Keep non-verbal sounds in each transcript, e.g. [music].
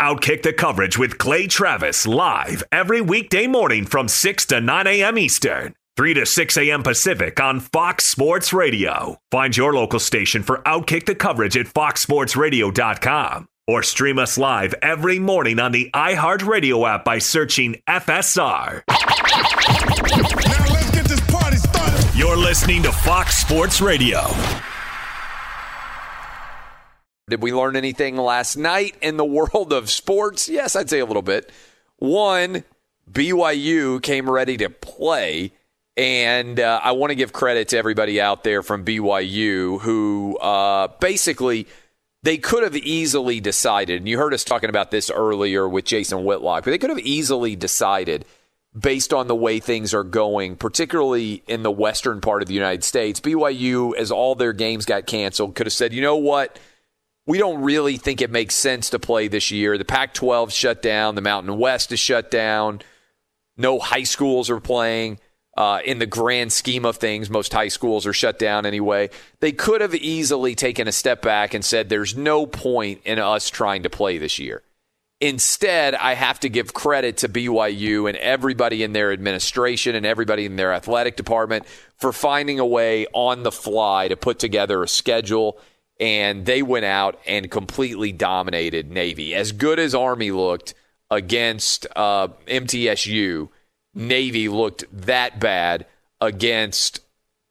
Outkick the coverage with Clay Travis live every weekday morning from 6 to 9 a.m. Eastern, 3 to 6 a.m. Pacific on Fox Sports Radio. Find your local station for Outkick the coverage at foxsportsradio.com or stream us live every morning on the iHeartRadio app by searching FSR. Now let's get this party started. You're listening to Fox Sports Radio. Did we learn anything last night in the [laughs] world of sports? Yes, I'd say a little bit. One, BYU came ready to play. And uh, I want to give credit to everybody out there from BYU who uh, basically they could have easily decided, and you heard us talking about this earlier with Jason Whitlock, but they could have easily decided based on the way things are going, particularly in the western part of the United States. BYU, as all their games got canceled, could have said, you know what? We don't really think it makes sense to play this year. The Pac 12 shut down, the Mountain West is shut down, no high schools are playing. Uh, in the grand scheme of things, most high schools are shut down anyway. They could have easily taken a step back and said, there's no point in us trying to play this year. Instead, I have to give credit to BYU and everybody in their administration and everybody in their athletic department for finding a way on the fly to put together a schedule and they went out and completely dominated Navy. As good as Army looked against uh, MTSU, Navy looked that bad against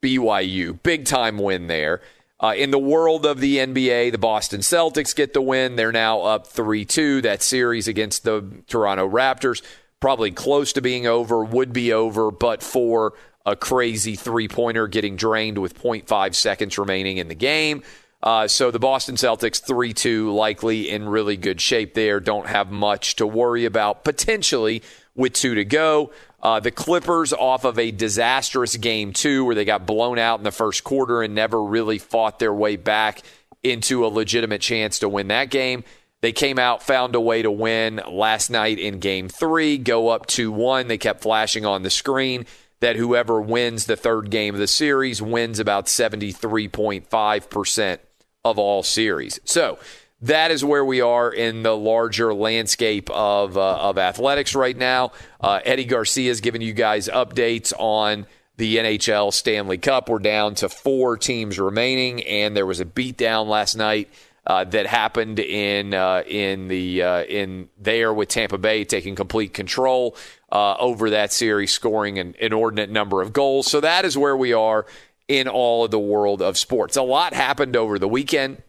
BYU. Big time win there. Uh, in the world of the NBA, the Boston Celtics get the win. They're now up 3 2. That series against the Toronto Raptors, probably close to being over, would be over, but for a crazy three pointer getting drained with 0.5 seconds remaining in the game. Uh, so the Boston Celtics 3 2, likely in really good shape there. Don't have much to worry about potentially with two to go. Uh, the Clippers off of a disastrous game two where they got blown out in the first quarter and never really fought their way back into a legitimate chance to win that game. They came out, found a way to win last night in game three, go up 2 1. They kept flashing on the screen that whoever wins the third game of the series wins about 73.5% of all series. So that is where we are in the larger landscape of, uh, of athletics right now. Uh, Eddie Garcia is giving you guys updates on the NHL Stanley Cup. We're down to four teams remaining, and there was a beatdown last night. Uh, that happened in uh, in the uh, in there with Tampa Bay taking complete control uh, over that series, scoring an inordinate number of goals. So that is where we are in all of the world of sports. A lot happened over the weekend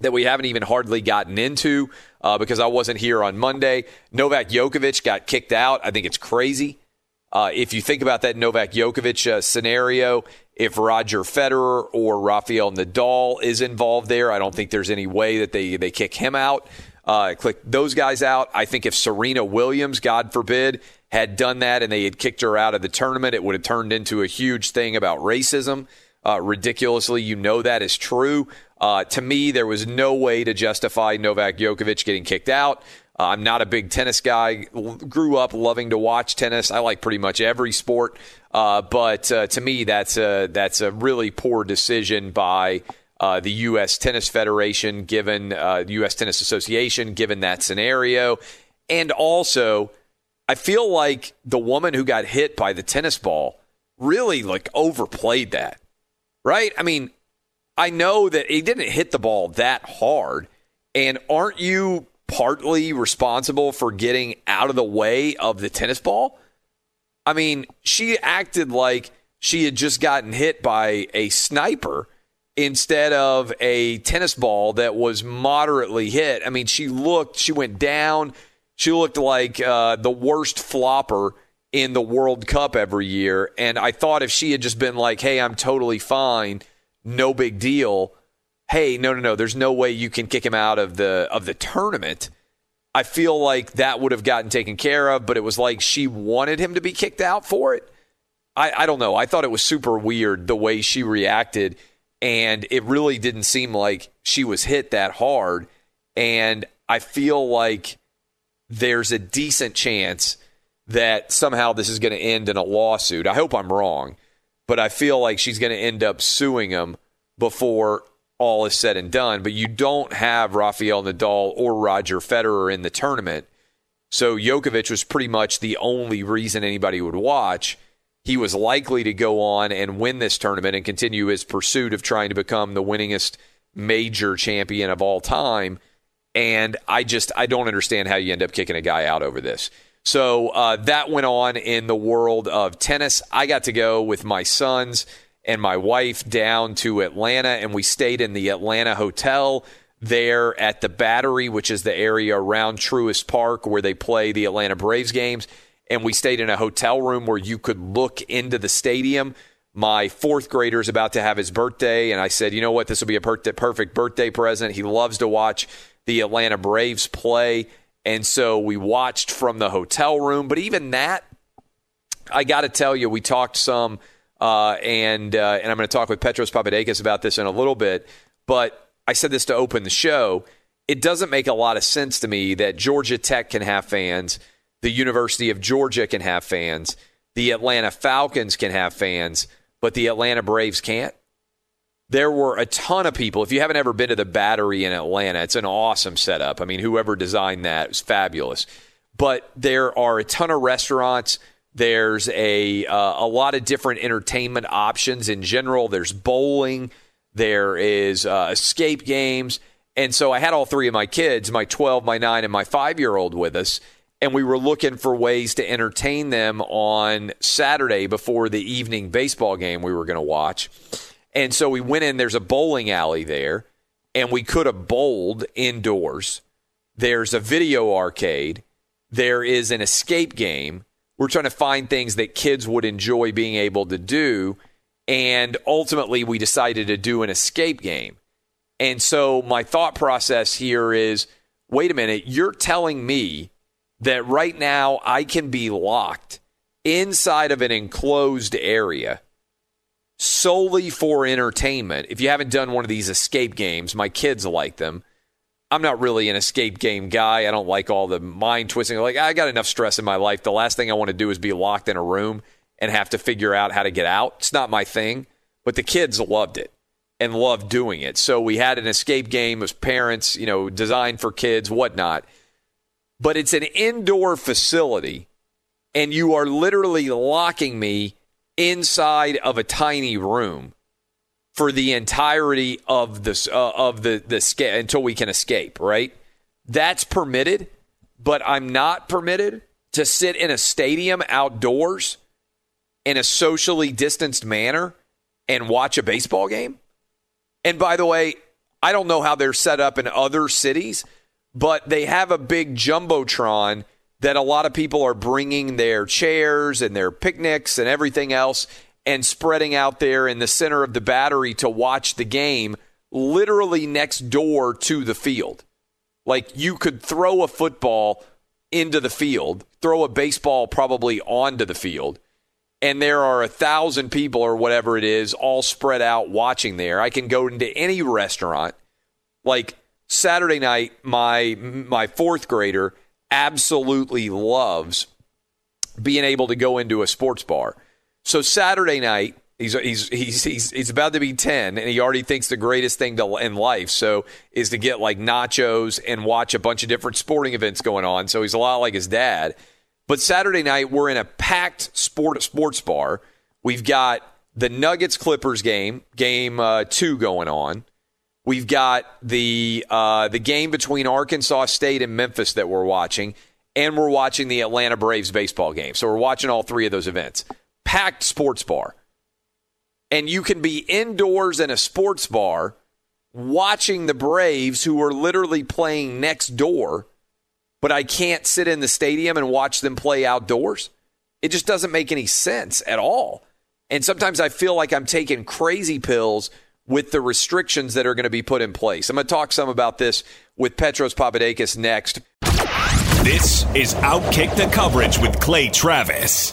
that we haven't even hardly gotten into uh, because I wasn't here on Monday. Novak Djokovic got kicked out. I think it's crazy. Uh, if you think about that Novak Djokovic uh, scenario, if Roger Federer or Rafael Nadal is involved there, I don't think there's any way that they, they kick him out. uh, click those guys out. I think if Serena Williams, God forbid, had done that and they had kicked her out of the tournament, it would have turned into a huge thing about racism. Uh, ridiculously, you know that is true. Uh, to me, there was no way to justify Novak Djokovic getting kicked out. Uh, I'm not a big tennis guy. L- grew up loving to watch tennis. I like pretty much every sport, uh, but uh, to me, that's a that's a really poor decision by uh, the U.S. Tennis Federation, given uh, U.S. Tennis Association, given that scenario, and also, I feel like the woman who got hit by the tennis ball really like overplayed that, right? I mean, I know that he didn't hit the ball that hard, and aren't you partly responsible for getting out of the way of the tennis ball? I mean, she acted like she had just gotten hit by a sniper instead of a tennis ball that was moderately hit. I mean, she looked, she went down. She looked like uh, the worst flopper in the World Cup every year. And I thought if she had just been like, hey, I'm totally fine, no big deal. Hey, no, no, no, there's no way you can kick him out of the of the tournament. I feel like that would have gotten taken care of, but it was like she wanted him to be kicked out for it. I, I don't know. I thought it was super weird the way she reacted and it really didn't seem like she was hit that hard. And I feel like there's a decent chance that somehow this is going to end in a lawsuit. I hope I'm wrong, but I feel like she's going to end up suing him before all is said and done. But you don't have Rafael Nadal or Roger Federer in the tournament. So Djokovic was pretty much the only reason anybody would watch he was likely to go on and win this tournament and continue his pursuit of trying to become the winningest major champion of all time. And I just I don't understand how you end up kicking a guy out over this. So uh, that went on in the world of tennis. I got to go with my sons and my wife down to Atlanta, and we stayed in the Atlanta hotel there at the Battery, which is the area around Truist Park where they play the Atlanta Braves games and we stayed in a hotel room where you could look into the stadium. My fourth grader is about to have his birthday, and I said, you know what, this will be a perfect birthday present. He loves to watch the Atlanta Braves play, and so we watched from the hotel room. But even that, I got to tell you, we talked some, uh, and uh, and I'm going to talk with Petros Papadakis about this in a little bit. But I said this to open the show. It doesn't make a lot of sense to me that Georgia Tech can have fans – the University of Georgia can have fans, the Atlanta Falcons can have fans, but the Atlanta Braves can't. There were a ton of people. If you haven't ever been to the Battery in Atlanta, it's an awesome setup. I mean, whoever designed that was fabulous. But there are a ton of restaurants. There's a uh, a lot of different entertainment options in general. There's bowling. There is uh, escape games. And so I had all three of my kids, my 12, my 9, and my 5 year old with us and we were looking for ways to entertain them on Saturday before the evening baseball game we were going to watch. And so we went in, there's a bowling alley there, and we could have bowled indoors. There's a video arcade, there is an escape game. We're trying to find things that kids would enjoy being able to do. And ultimately, we decided to do an escape game. And so my thought process here is wait a minute, you're telling me that right now I can be locked inside of an enclosed area solely for entertainment. If you haven't done one of these escape games, my kids like them. I'm not really an escape game guy. I don't like all the mind twisting. Like I got enough stress in my life. The last thing I want to do is be locked in a room and have to figure out how to get out. It's not my thing. But the kids loved it and loved doing it. So we had an escape game as parents, you know, designed for kids, whatnot but it's an indoor facility, and you are literally locking me inside of a tiny room for the entirety of this uh, of the the until we can escape. Right? That's permitted, but I'm not permitted to sit in a stadium outdoors in a socially distanced manner and watch a baseball game. And by the way, I don't know how they're set up in other cities, but they have a big jumbotron that a lot of people are bringing their chairs and their picnics and everything else and spreading out there in the center of the battery to watch the game literally next door to the field. Like you could throw a football into the field, throw a baseball probably onto the field, and there are a thousand people or whatever it is all spread out watching there. I can go into any restaurant. Like Saturday night, my my fourth grader absolutely loves being able to go into a sports bar. So Saturday night, he's he's he's he's, he's about to be 10 and he already thinks the greatest thing to, in life so is to get like nachos and watch a bunch of different sporting events going on. So he's a lot like his dad. But Saturday night we're in a packed sport sports bar. We've got the Nuggets Clippers game, game uh, 2 going on. We've got the uh, the game between Arkansas State and Memphis that we're watching, and we're watching the Atlanta Braves baseball game. So we're watching all three of those events. Packed sports bar. And you can be indoors in a sports bar watching the Braves who are literally playing next door, but I can't sit in the stadium and watch them play outdoors. It just doesn't make any sense at all. And sometimes I feel like I'm taking crazy pills with the restrictions that are going to be put in place. I'm going to talk some about this with Petros Papadakis next. This is Outkick the Coverage with Clay Travis.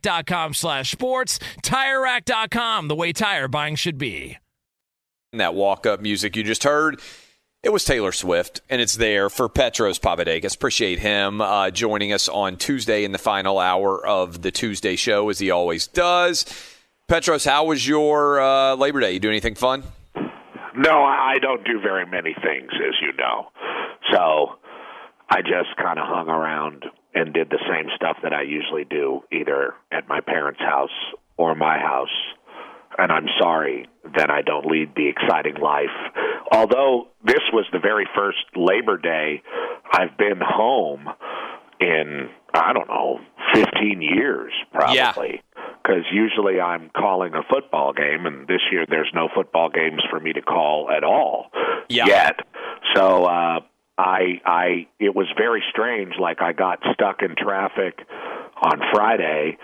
TireRack.com slash sports. TireRack.com, the way tire buying should be. that walk up music you just heard. It was Taylor Swift, and it's there for Petros Papadakis. Appreciate him uh, joining us on Tuesday in the final hour of the Tuesday show, as he always does. Petros, how was your uh, Labor Day? You do anything fun? No, I I don't do very many things, as you know. So I just kind of hung around and did the same stuff that I usually do, either at my parents' house or my house. And I'm sorry that I don't lead the exciting life. Although this was the very first Labor Day I've been home in, I don't know, 15 years, probably. Because usually I'm calling a football game, and this year there's no football games for me to call at all Yeah. yet. So uh, I, I, it was very strange. Like I got stuck in traffic on Friday,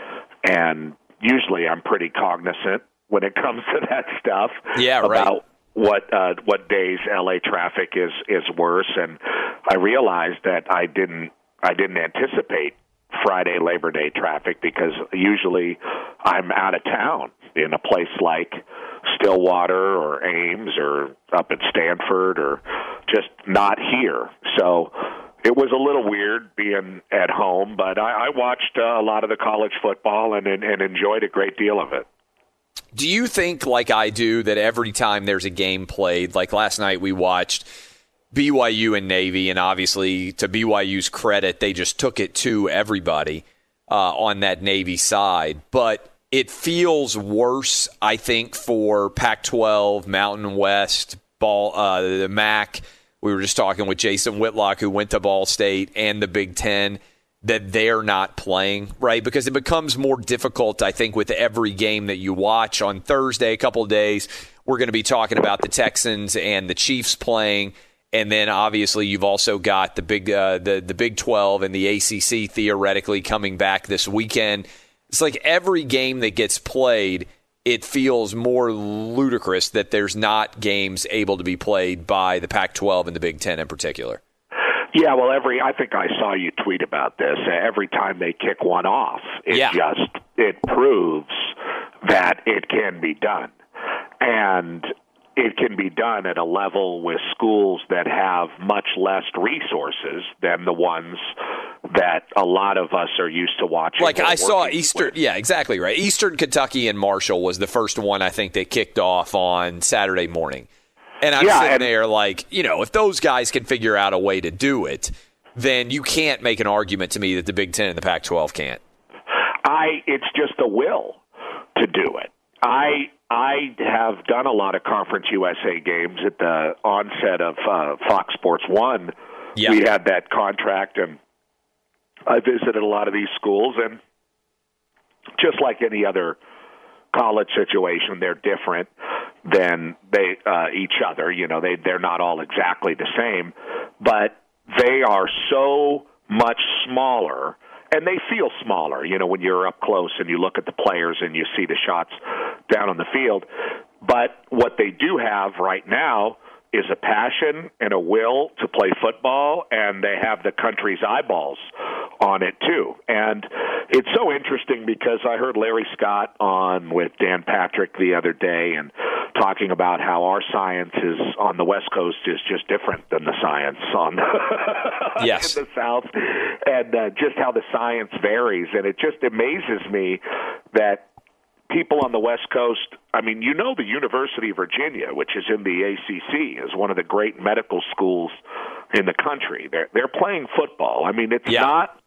and usually I'm pretty cognizant when it [laughs] comes to that stuff. Yeah, right. About what uh, what days LA traffic is is worse, and I realized that I didn't I didn't anticipate Friday Labor Day traffic because usually I'm out of town in a place like Stillwater or Ames or up at Stanford or just not here. So it was a little weird being at home, but I, I watched uh, a lot of the college football and, and and enjoyed a great deal of it. Do you think, like I do, that every time there's a game played, like last night we watched BYU and Navy, and obviously, to BYU's credit, they just took it to everybody uh, on that Navy side. But it feels worse, I think, for Pac 12, Mountain West, ball, uh, the MAC. We were just talking with Jason Whitlock, who went to Ball State, and the Big Ten that they're not playing, right? Because it becomes more difficult, I think, with every game that you watch on Thursday, a couple days. We're going to be talking about the Texans and the Chiefs playing. And then obviously you've also got the big uh, the the Big 12 and the ACC theoretically coming back this weekend. It's like every game that gets played, it feels more ludicrous that there's not games able to be played by the Pac-12 and the Big 10 in particular. Yeah, well, every I think I saw you tweet about this. Uh, Every time they kick one off, it Yeah. just it proves that it can be done, and it can be done at a level with schools that have much less resources than the ones that a lot of us are used to watching. Like I saw Eastern, with. yeah, exactly right. Eastern Kentucky and Marshall was the first one I think they kicked off on Saturday morning, and I'm Yeah, sitting and- there like, you know, if those guys can figure out a way to do it, then you can't make an argument to me that the Big Ten and the Pac-12 can't. I it's just the will to do it. I I have done a lot of Conference USA games at the onset of uh, Fox Sports One. Yeah. We had that contract, and I visited a lot of these schools, and just like any other college situation, they're different than they uh, each other. You know, they they're not all exactly the same, but they are so much smaller and they feel smaller you know when you're up close and you look at the players and you see the shots down on the field. But what they do have right now is a passion and a will to play football and they have the country's eyeballs on it too. And it's so interesting because I heard Larry Scott on with Dan Patrick the other day and talking about how our science is on the west coast is just different than the science on [laughs] Yes. in the south and uh, just how the science varies and it just amazes me that people on the West Coast, I mean, you know, the University of Virginia, which is in the ACC, is one of the great medical schools in the country. They're they're playing football. I mean, it's Yeah. not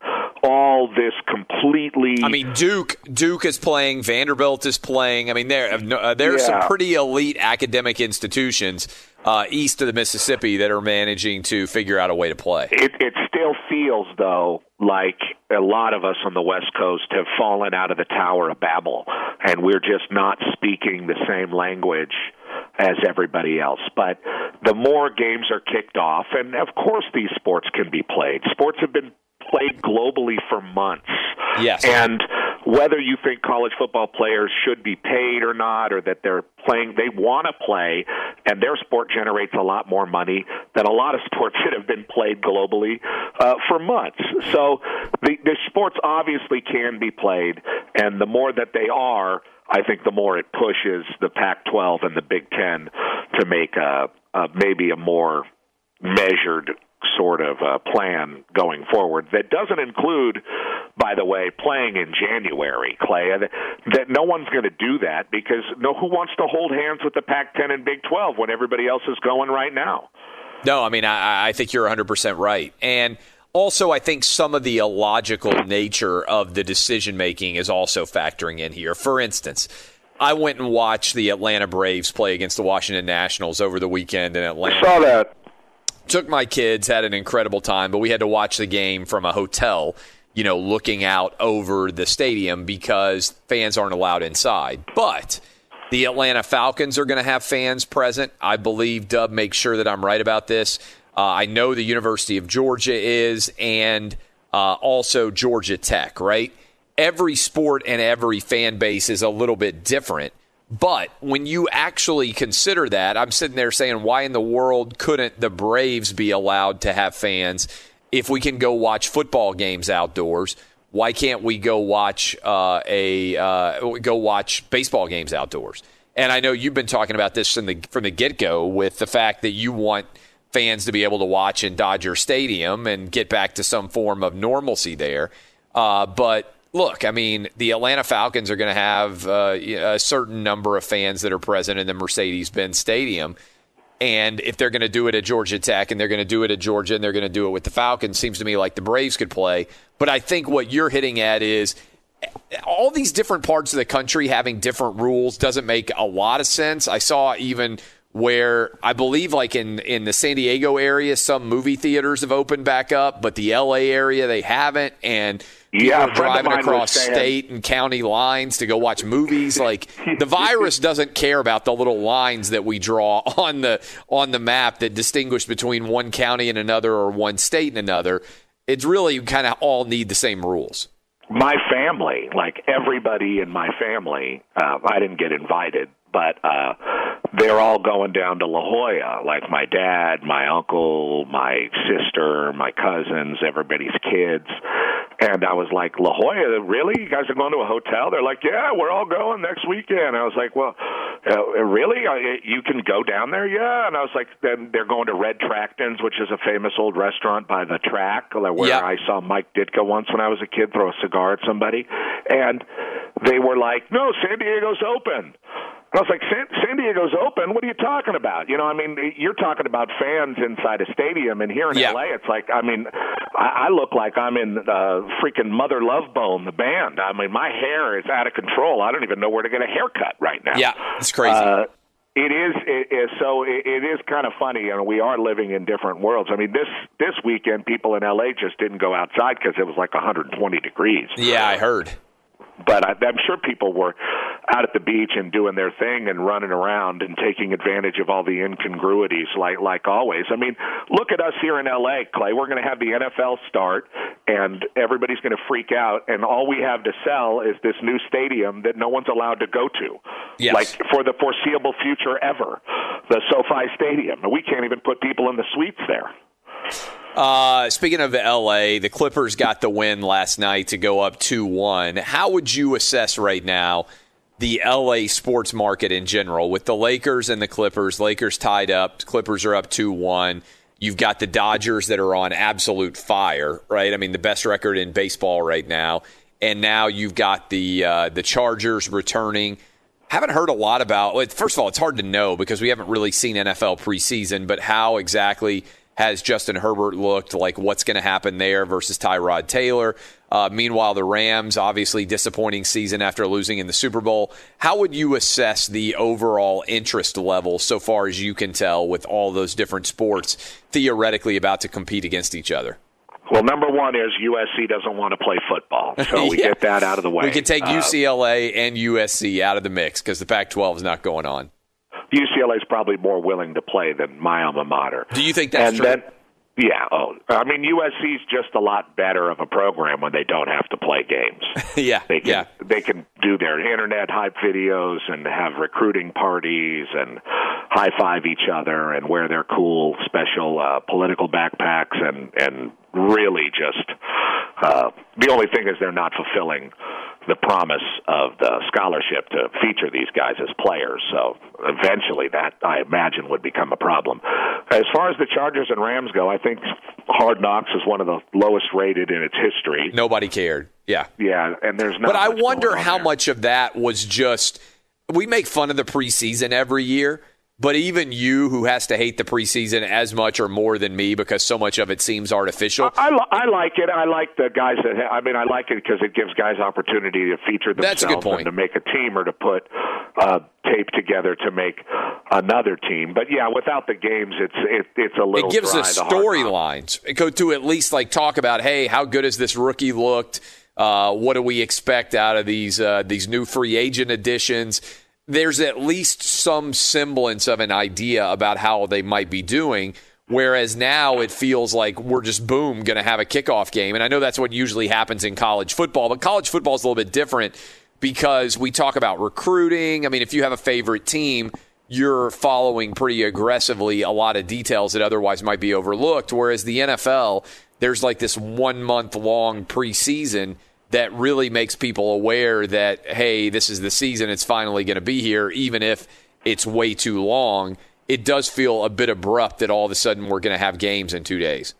all this completely. I mean, Duke Duke is playing, Vanderbilt is playing. I mean, there uh, there are some pretty elite academic institutions uh, east of the Mississippi that are managing to figure out a way to play. It, it still feels, though, like a lot of us on the West Coast have fallen out of the Tower of Babel, and we're just not speaking the same language as everybody else. But the more games are kicked off, and of course these sports can be played. Sports have been played globally for months. Yes. And whether you think college football players should be paid or not, or that they're playing, they want to play, and their sport generates a lot more money than a lot of [laughs] sports that have been played globally uh, for months. So the, the sports obviously can be played, and the more that they are, I think the more it pushes the Pac-12 and the Big Ten to make a, a maybe a more measured sort of uh, plan going forward that doesn't include, by the way, playing in January, Clay. That, that no one's going to do that because no, who wants to hold hands with the Pac-10 and Big 12 when everybody else is going right now? No, I mean, I, I think you're 100% right. And also, I think some of the illogical nature of the decision making is also factoring in here. For instance, I went and watched the Atlanta Braves play against the Washington Nationals over the weekend in Atlanta. Saw that. Took my kids, had an incredible time, but we had to watch the game from a hotel, you know, looking out over the stadium because fans aren't allowed inside. But the Atlanta Falcons are going to have fans present. I believe Dub makes sure that I'm right about this. Uh, I know the University of Georgia is, and uh, also Georgia Tech, right? Every sport and every fan base is a little bit different. But when you actually consider that, I'm sitting there saying, why in the world couldn't the Braves be allowed to have fans if we can go watch football games outdoors? Why can't we go watch uh, a uh, go watch baseball games outdoors? And I know you've been talking about this from the from the get go with the fact that you want fans to be able to watch in Dodger Stadium and get back to some form of normalcy there. Uh, but look, I mean, the Atlanta Falcons are going to have uh, a certain number of fans that are present in the Mercedes Benz Stadium. And if they're going to do it at Georgia Tech and they're going to do it at Georgia and they're going to do it with the Falcons, seems to me like the Braves could play. But I think what you're hitting at is all these different parts of the country having different rules doesn't make a lot of sense. I saw even where I believe like in in the San Diego area some movie theaters have opened back up, but the LA area they haven't and people Yeah, are driving across state and county lines to go watch movies like the [laughs] virus doesn't care about the little lines that we draw on the on the map that distinguish between one county and another or one state and another. It's really kind of all need the same rules. my family, like everybody in my family, uh, I didn't get invited, but uh, they're all going down to La Jolla. Like my dad, my uncle, my sister, my cousins, everybody's kids. And I was like, La Jolla, really? You guys are going to a hotel? They're like, yeah, we're all going next weekend. I was like, well, uh, really? Uh, you can go down there? Yeah. And I was like, then they're going to Red Tracton's, which is a famous old restaurant by the track where Yeah. I saw Mike Ditka once when I was a kid throw a cigar at somebody, and they were like, "No, San Diego's open." And I was like, San, San Diego's open? What are you talking about? You know, I mean, you're talking about fans inside a stadium, and here in Yeah. LA, it's like, I mean, I, I look like I'm in uh, freaking Mother Love Bone, the band. I mean, my hair is out of control. I don't even know where to get a haircut right now. Yeah, it's crazy. Uh, it is it is so it, it is kind of funny and we are living in different worlds. I mean this this weekend people in LA just didn't go outside cuz it was like 120 degrees. yeah, I heard. But I, I'm sure people were out at the beach and doing their thing and running around and taking advantage of all the incongruities like like always. I mean, look at us here in LA, Clay. We're going to have the NFL start and everybody's going to freak out and all we have to sell is this new stadium that no one's allowed to go to. Yes. Like for the foreseeable future ever. The SoFi Stadium. And we can't even put people in the suites there. Uh, speaking of LA, the Clippers got the win last night to go up 2 1. How would you assess right now the LA sports market in general with the Lakers and the Clippers? Lakers tied up, Clippers are up 2 1. You've got the Dodgers that are on absolute fire, right? I mean, the best record in baseball right now. and now you've got the uh, the Chargers returning. Haven't heard a lot about. First of all, it's hard to know because we haven't really seen NFL preseason, but how exactly has Justin Herbert looked? Like what's going to happen there versus Tyrod Taylor? Uh, meanwhile, the Rams, obviously disappointing season after losing in the Super Bowl. How would you assess the overall interest level so far as you can tell with all those different sports theoretically about to compete against each other? Well, number one is USC doesn't want to play football, so we Yeah. [laughs] get that out of the way. We can take Uh, UCLA and USC out of the mix because the Pac 12 is not going on. UCLA is probably more willing to play than my alma mater. Do you think that's and true? Then, yeah. Oh, I mean, USC's just a lot better of a program when they don't have to play games. [laughs] yeah, They can yeah. they can do their internet hype videos and have recruiting parties and high five each other and wear their cool special uh, political backpacks and and really just uh, the only thing is they're not fulfilling the promise of the scholarship to feature these guys as players. So eventually, that I imagine would become a problem. As far as the Chargers and Rams go, I think Hard Knocks is one of the lowest rated in its history. Nobody cared. Yeah. Yeah, and there's not. But I wonder how there. much of that was just we make fun of the preseason every year, but even you who has to hate the preseason as much or more than me because so much of it seems artificial. I, li- I like it. I like the guys that. Ha- I mean, I like it because it gives guys opportunity to feature themselves That's a good point. and to make a team or to put uh, tape together to make another team. But yeah, without the games, it's it, it's a little. it gives dry, us the hard knocks. storylines It go to at least like talk about hey how good has this rookie looked uh, what do we expect out of these uh, these new free agent additions there's at least some semblance of an idea about how they might be doing whereas now it feels like we're just boom going to have a kickoff game and i know that's what usually happens in college football but college football is a little bit different because we talk about recruiting i mean if you have a favorite team you're following pretty aggressively a lot of details that otherwise might be overlooked. Whereas the NFL, there's like this one month long preseason that really makes people aware that, hey, this is the season, it's finally going to be here, even if it's way too long. It does feel a bit abrupt that all of a sudden we're going to have games in two days.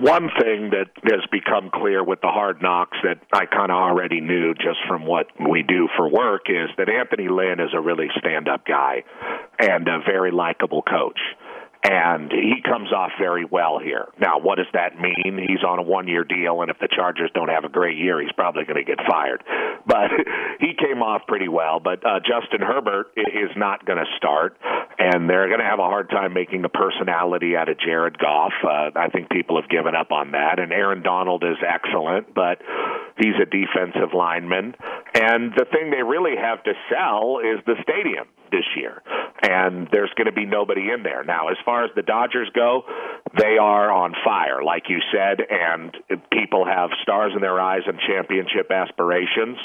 One thing that has become clear with the hard knocks that I kind of already knew just from what we do for work is that Anthony Lynn is a really stand up guy and a very likable coach. And he comes off very well here. Now, what does that mean? He's on a one year deal, and if the Chargers don't have a great year, he's probably going to get fired. [laughs] But he came off pretty well. But uh, Justin Herbert is not going to start, and they're going to have a hard time making a personality out of Jared Goff. Uh, I think people have given up on that. And Aaron Donald is excellent, but he's a defensive lineman. And the thing they really have to sell is the stadium this year. And there's going to be nobody in there. Now, as far as the Dodgers go, they are on fire, like you said, and people have stars in their eyes and championship aspirations.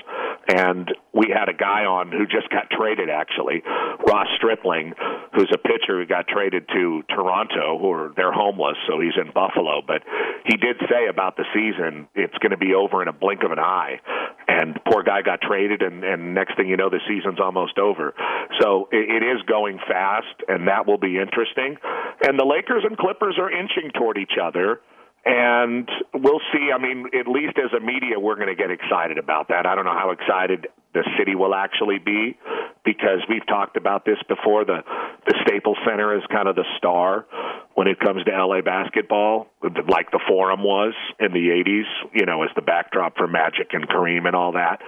And we had a guy on who just got traded, actually, Ross Stripling, who's a pitcher who got traded to Toronto, who are they're homeless, so he's in Buffalo. But he did say about the season, it's going to be over in a blink of an eye. And poor guy got traded, and, and next thing you know, the season's almost over. So it, it is going fast, and that will be interesting. And the Lakers and Clippers are inching toward each other. And we'll see. I mean, at least as a media, we're going to get excited about that. I don't know how excited the city will actually be because we've talked about this before. The the Staples Center is kind of the star when it comes to LA basketball, like the Forum was in the '80s. You know, as the backdrop for Magic and Kareem and all that.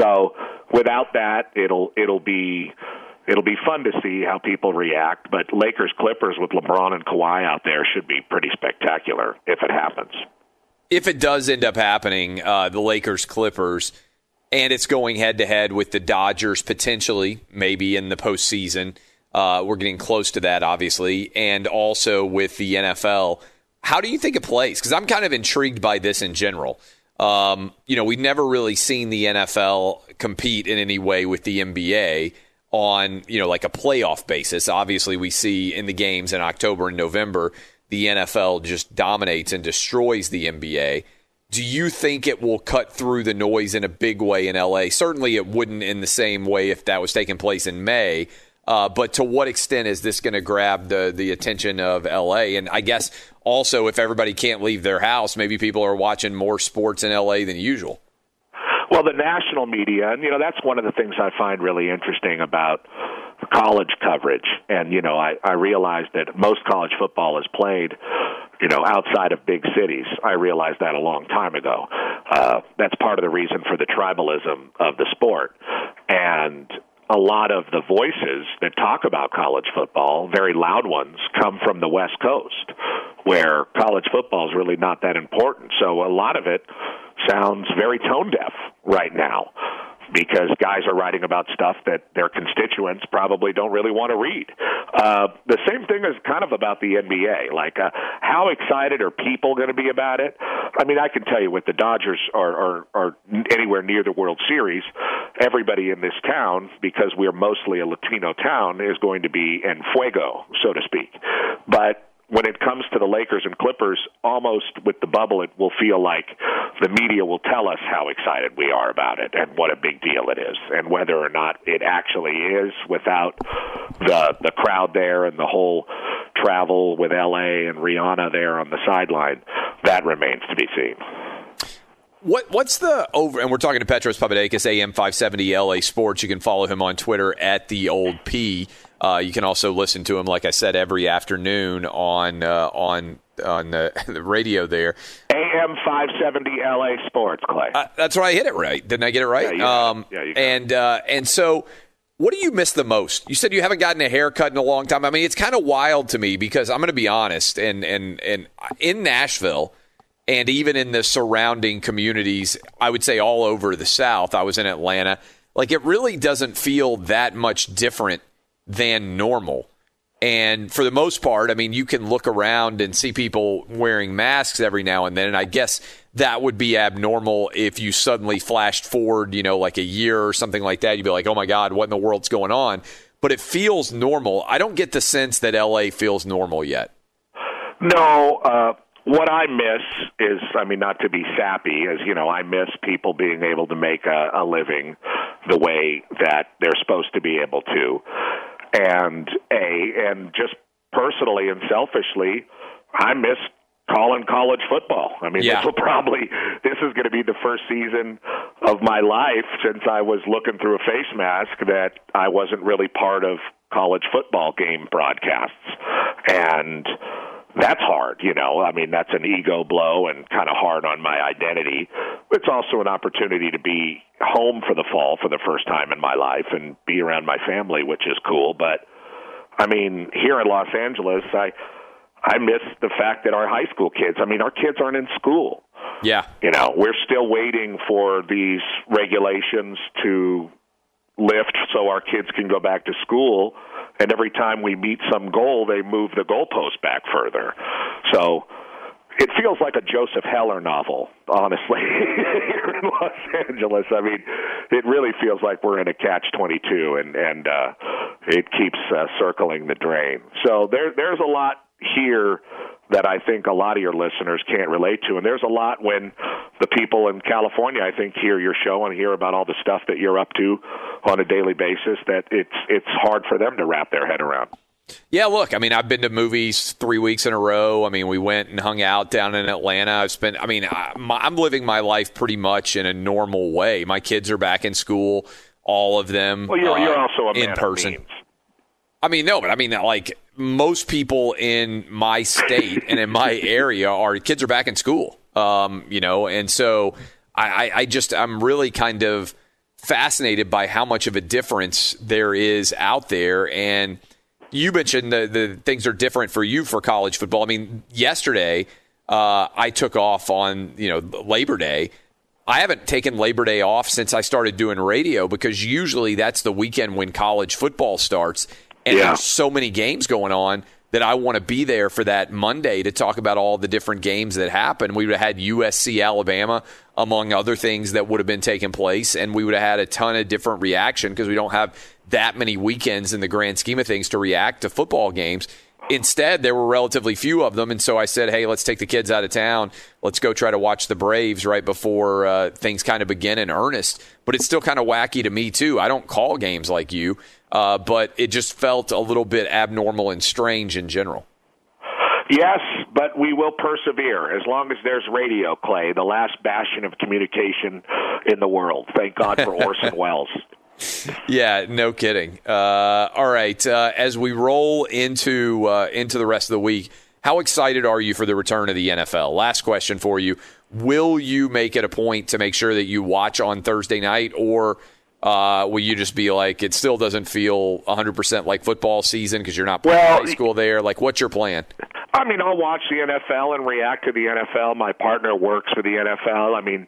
So without that, it'll it'll be it'll be fun to see how people react. But Lakers Clippers with LeBron and Kawhi out there should be pretty spectacular if it happens. if it does end up happening, uh, the Lakers Clippers, and it's going head to head with the Dodgers potentially, maybe in the postseason. Uh, we're getting close to that, obviously, and also with the NFL. How do you think it plays? Because I'm kind of intrigued by this in general. Um, you know, we've never really seen the NFL compete in any way with the NBA on, you know, like a playoff basis. Obviously, we see in the games in October and November, the NFL just dominates and destroys the NBA. Do you think it will cut through the noise in a big way in LA? Certainly, it wouldn't in the same way if that was taking place in May. Uh, but to what extent is this going to grab the the attention of LA? And I guess also, if everybody can't leave their house, maybe people are watching more sports in LA than usual. Well, the national media, and you know, that's one of the things I find really interesting about college coverage. And you know, I, I realized that most college football is played, you know, outside of big cities. I realized that a long time ago. Uh, that's part of the reason for the tribalism of the sport. And a lot of the voices that talk about college football, very loud ones, come from the West Coast, where college football is really not that important. So a lot of it sounds very tone deaf right now because guys are writing about stuff that their constituents probably don't really want to read. Uh, the same thing is kind of about the NBA. Like, uh, how excited are people going to be about it? I mean, I can tell you, with the Dodgers are, are, are anywhere near the World Series, everybody in this town, because we're mostly a Latino town, is going to be en fuego, so to speak. But when it comes to the Lakers and Clippers, almost with the bubble, it will feel like the media will tell us how excited we are about it and what a big deal it is, and whether or not it actually is without the the crowd there and the whole travel with LA and Rihanna there on the sideline, that remains to be seen. What what's the over? And we're talking to Petros Papadakis, AM five seventy LA Sports. You can follow him on Twitter at the old P. Uh, you can also listen to him, like I said, every afternoon on uh, on on the, [laughs] the, radio there. AM five seventy LA Sports, Clay. Uh, that's right. I hit it right. Didn't I get it right? Yeah, you um, yeah, you and uh, and so. What do you miss the most? You said you haven't gotten a haircut in a long time. I mean, it's kind of wild to me because I'm going to be honest, and and and in Nashville, and even in the surrounding communities, I would say all over the South. I was in Atlanta. Like it really doesn't feel that much different than normal. And for the most part, I mean, you can look around and see people wearing masks every now and then. And I guess that would be abnormal if you suddenly flashed forward, you know, like a year or something like that. You'd be like, oh my God, what in the world's going on? But it feels normal. I don't get the sense that LA feels normal yet. No, uh, what I miss is, I mean, not to be sappy, as you know, I miss people being able to make a, a living the way that they're supposed to be able to and a and just personally and selfishly, I miss calling college football. I mean, Yeah. this will probably this is going to be the first season of my life since I was looking through a face mask that I wasn't really part of college football game broadcasts, and that's hard, you know. I mean, that's an ego blow and kind of hard on my identity. It's also an opportunity to be home for the fall for the first time in my life and be around my family, which is cool. But I mean, here in Los Angeles, I I miss the fact that our high school kids. I mean, our kids aren't in school. Yeah. You know, we're still waiting for these regulations to lift so our kids can go back to school. And every time we meet some goal, they move the goalpost back further. So it feels like a Joseph Heller novel, honestly, [laughs] here in Los Angeles. I mean, it really feels like we're in a catch twenty two, and and uh, it keeps uh, circling the drain. So there there's a lot here that I think a lot of your listeners can't relate to, and there's a lot when the people in California, I think, hear your show and hear about all the stuff that you're up to on a daily basis. That it's it's hard for them to wrap their head around. Yeah, look, I mean, I've been to movies three weeks in a row. I mean, we went and hung out down in Atlanta. I've spent, I mean, I, my, I'm living my life pretty much in a normal way. My kids are back in school, all of them. Well, you're, uh, you're also a man in person. I mean, no, but I mean, like most people in my state and in my area are kids are back in school. Um, you know, and so I, I, I just I'm really kind of fascinated by how much of a difference there is out there. And you mentioned the the things are different for you for college football. I mean, yesterday uh, I took off on you know Labor Day. I haven't taken Labor Day off since I started doing radio because usually that's the weekend when college football starts. And Yeah. there's so many games going on that I want to be there for that Monday to talk about all the different games that happen. We would have had USC Alabama, among other things that would have been taking place, and we would have had a ton of different reaction because we don't have that many weekends in the grand scheme of things to react to football games. Instead, there were relatively few of them, and so I said, "Hey, let's take the kids out of town. Let's go try to watch the Braves right before uh, things kind of begin in earnest." But it's still kind of wacky to me too. I don't call games like you, uh, but it just felt a little bit abnormal and strange in general. Yes, but we will persevere as long as there's radio, Clay, the last bastion of communication in the world. Thank God for [laughs] Orson Welles. Yeah, no kidding. Uh, all right, uh, as we roll into uh, into the rest of the week, how excited are you for the return of the NFL? Last question for you: Will you make it a point to make sure that you watch on Thursday night, or uh, will you just be like, it still doesn't feel 100% like football season because you're not playing Well, high school there? Like, what's your plan? I mean, I'll watch the NFL and react to the NFL. My partner works for the NFL. I mean,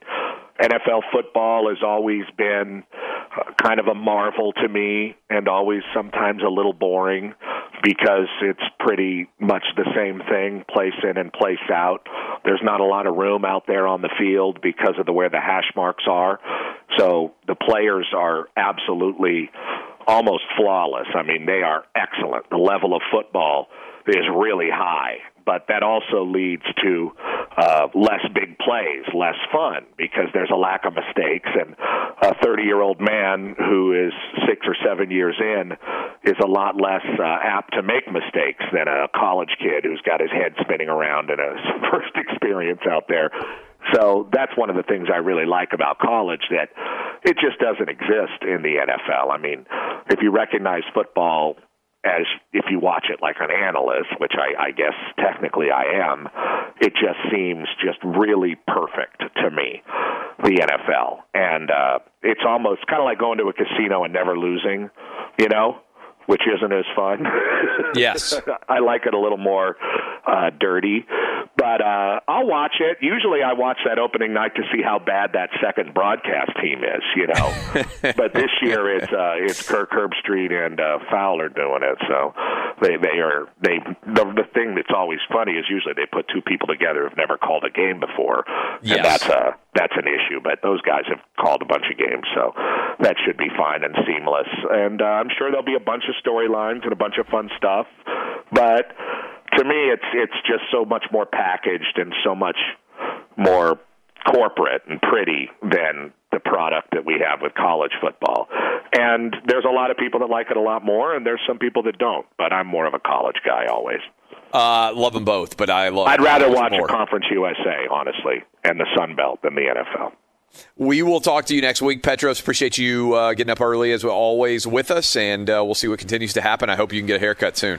NFL football has always been uh, kind of a marvel to me and always sometimes a little boring because it's pretty much the same thing, place in and place out. There's not a lot of room out there on the field because of the where the hash marks are. So the players are absolutely almost flawless. I mean, they are excellent. The level of football is really high, but that also leads to uh, less big plays, less fun because there's a lack of mistakes. And a 30 year old man who is six or seven years in is a lot less uh, apt to make mistakes than a college kid who's got his head spinning around in a [laughs] first experience out there. So that's one of the things I really like about college that it just doesn't exist in the NFL. I mean, if you recognize football as if you watch it like an analyst, which I, I guess technically I am, it just seems just really perfect to me, the NFL. And uh, it's almost kind of like going to a casino and never losing, you know? Which isn't as fun. Yes. [laughs] I like it a little more uh, dirty, but uh, I'll watch it. Usually, I watch that opening night to see how bad that second broadcast team is, you know. [laughs] but this year, it's uh, it's Kirk Herbstreit and uh, Fowler doing it, so they they are they. The, the thing that's always funny is usually they put two people together who've never called a game before, Yes. and that's a that's an issue. But those guys have called a bunch of games, so that should be fine and seamless. And uh, I'm sure there'll be a bunch of storylines and a bunch of fun stuff. But to me, it's it's just so much more packaged and so much more corporate and pretty than the product that we have with college football. And there's a lot of people that like it a lot more, and there's some people that don't. But I'm more of a college guy always. Uh, love them both, but I love. I'd rather watch more. a Conference USA, honestly, and the Sun Belt than the NFL. We will talk to you next week, Petros. Appreciate you uh, getting up early as always with us, and uh, we'll see what continues to happen. I hope you can get a haircut soon.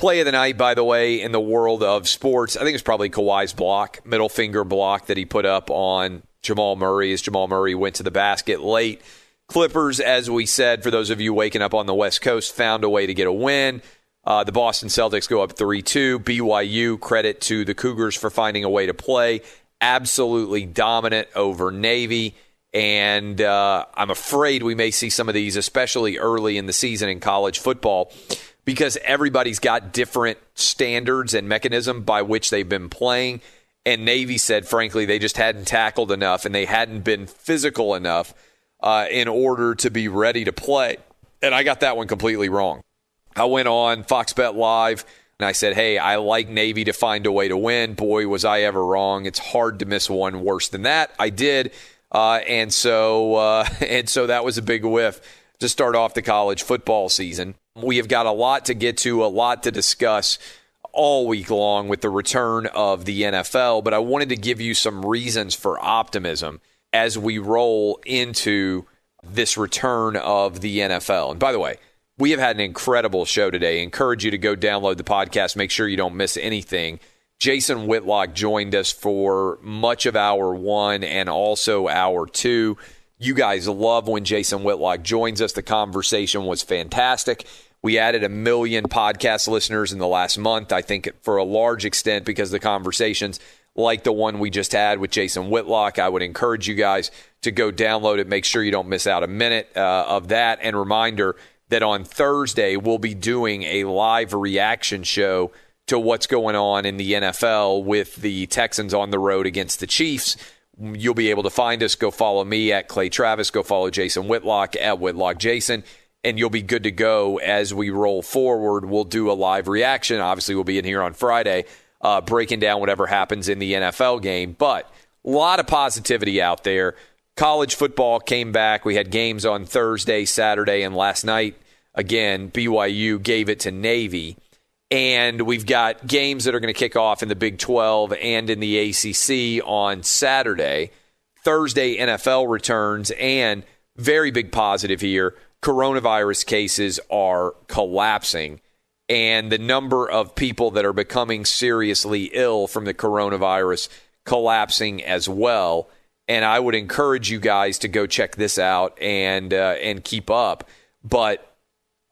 Play of the night, by the way, in the world of sports. I think it's probably Kawhi's block, middle finger block that he put up on Jamal Murray as Jamal Murray went to the basket late. Clippers, as we said, for those of you waking up on the West Coast, found a way to get a win. Uh, the Boston Celtics go up 3 2. BYU, credit to the Cougars for finding a way to play. Absolutely dominant over Navy. And uh, I'm afraid we may see some of these, especially early in the season in college football because everybody's got different standards and mechanism by which they've been playing. And Navy said, frankly, they just hadn't tackled enough and they hadn't been physical enough uh, in order to be ready to play. And I got that one completely wrong. I went on Fox Bet Live and I said, hey, I like Navy to find a way to win. Boy, was I ever wrong. It's hard to miss one worse than that. I did. Uh, and so uh, [laughs] and so that was a big whiff to start off the college football season. We have got a lot to get to, a lot to discuss all week long with the return of the NFL, but I wanted to give you some reasons for optimism as we roll into this return of the NFL. And by the way, we have had an incredible show today. Encourage you to go download the podcast, make sure you don't miss anything. Jason Whitlock joined us for much of hour one and also hour two. You guys love when Jason Whitlock joins us. The conversation was fantastic. We added a million podcast listeners in the last month, I think, for a large extent because the conversations like the one we just had with Jason Whitlock. I would encourage you guys to go download it. Make sure you don't miss out a minute uh, of that. And reminder that on Thursday, we'll be doing a live reaction show to what's going on in the NFL with the Texans on the road against the Chiefs. You'll be able to find us. Go follow me at Clay Travis. Go follow Jason Whitlock at Whitlock Jason, and you'll be good to go as we roll forward. We'll do a live reaction. Obviously, we'll be in here on Friday, uh, breaking down whatever happens in the NFL game. But a lot of positivity out there. College football came back. We had games on Thursday, Saturday, and last night. Again, BYU gave it to Navy and we've got games that are going to kick off in the Big 12 and in the ACC on Saturday. Thursday, NFL returns, and very big positive here. coronavirus cases are collapsing and the number of people that are becoming seriously ill from the coronavirus collapsing as well. And I would encourage you guys to go check this out and uh, and keep up. But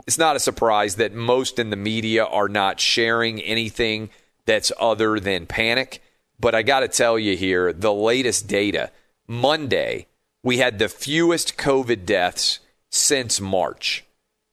it's not a surprise that most in the media are not sharing anything that's other than panic. But I got to tell you here, the latest data Monday, we had the fewest COVID deaths since March.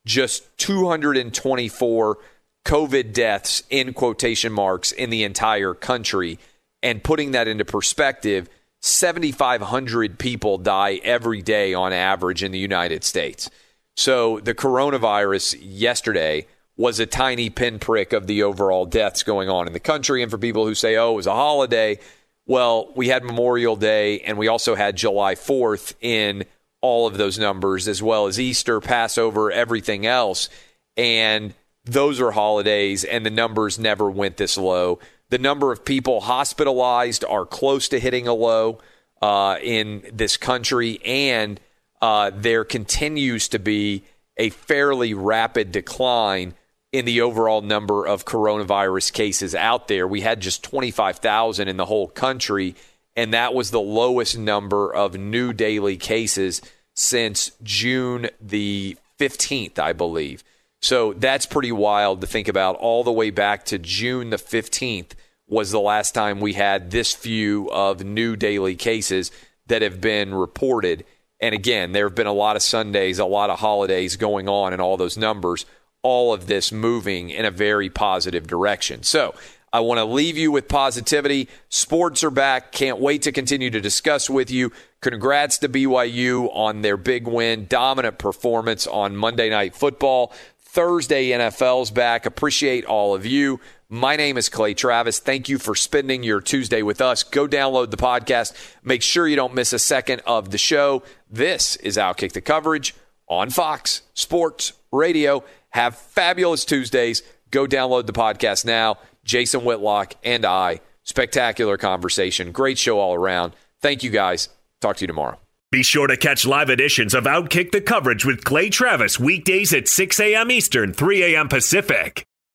Just 224 COVID deaths in quotation marks in the entire country. And putting that into perspective, 7,500 people die every day on average in the United States. So the coronavirus yesterday was a tiny pinprick of the overall deaths going on in the country. And for people who say, oh, it was a holiday, well, we had Memorial Day and we also had July 4th in all of those numbers, as well as Easter, Passover, everything else. And those are holidays, and the numbers never went this low. The number of people hospitalized are close to hitting a low uh, in this country, and uh, there continues to be a fairly rapid decline in the overall number of coronavirus cases out there. We had just 25,000 in the whole country, and that was the lowest number of new daily cases since June the 15th, I believe. So that's pretty wild to think about. All the way back to June the 15th was the last time we had this few of new daily cases that have been reported. And again, there have been a lot of Sundays, a lot of holidays going on, and all those numbers, all of this moving in a very positive direction. So I want to leave you with positivity. Sports are back. Can't wait to continue to discuss with you. Congrats to BYU on their big win, dominant performance on Monday Night Football. Thursday, NFL's back. Appreciate all of you. My name is Clay Travis. Thank you for spending your Tuesday with us. Go download the podcast. Make sure you don't miss a second of the show. This is Outkick the Coverage on Fox Sports Radio. Have fabulous Tuesdays. Go download the podcast now. Jason Whitlock and I. Spectacular conversation. Great show all around. Thank you guys. Talk to you tomorrow. Be sure to catch live editions of Outkick the Coverage with Clay Travis weekdays at 6 a.m. Eastern, 3 a.m. Pacific.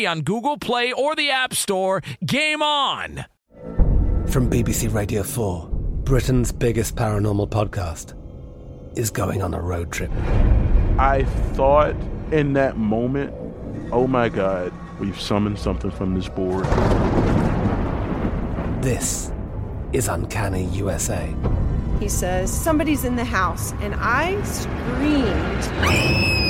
free on Google Play or the App Store. Game on! From BBC Radio 4, Britain's biggest paranormal podcast is going on a road trip. I thought in that moment, oh my God, we've summoned something from this board. This is Uncanny USA. He says, Somebody's in the house. And I screamed.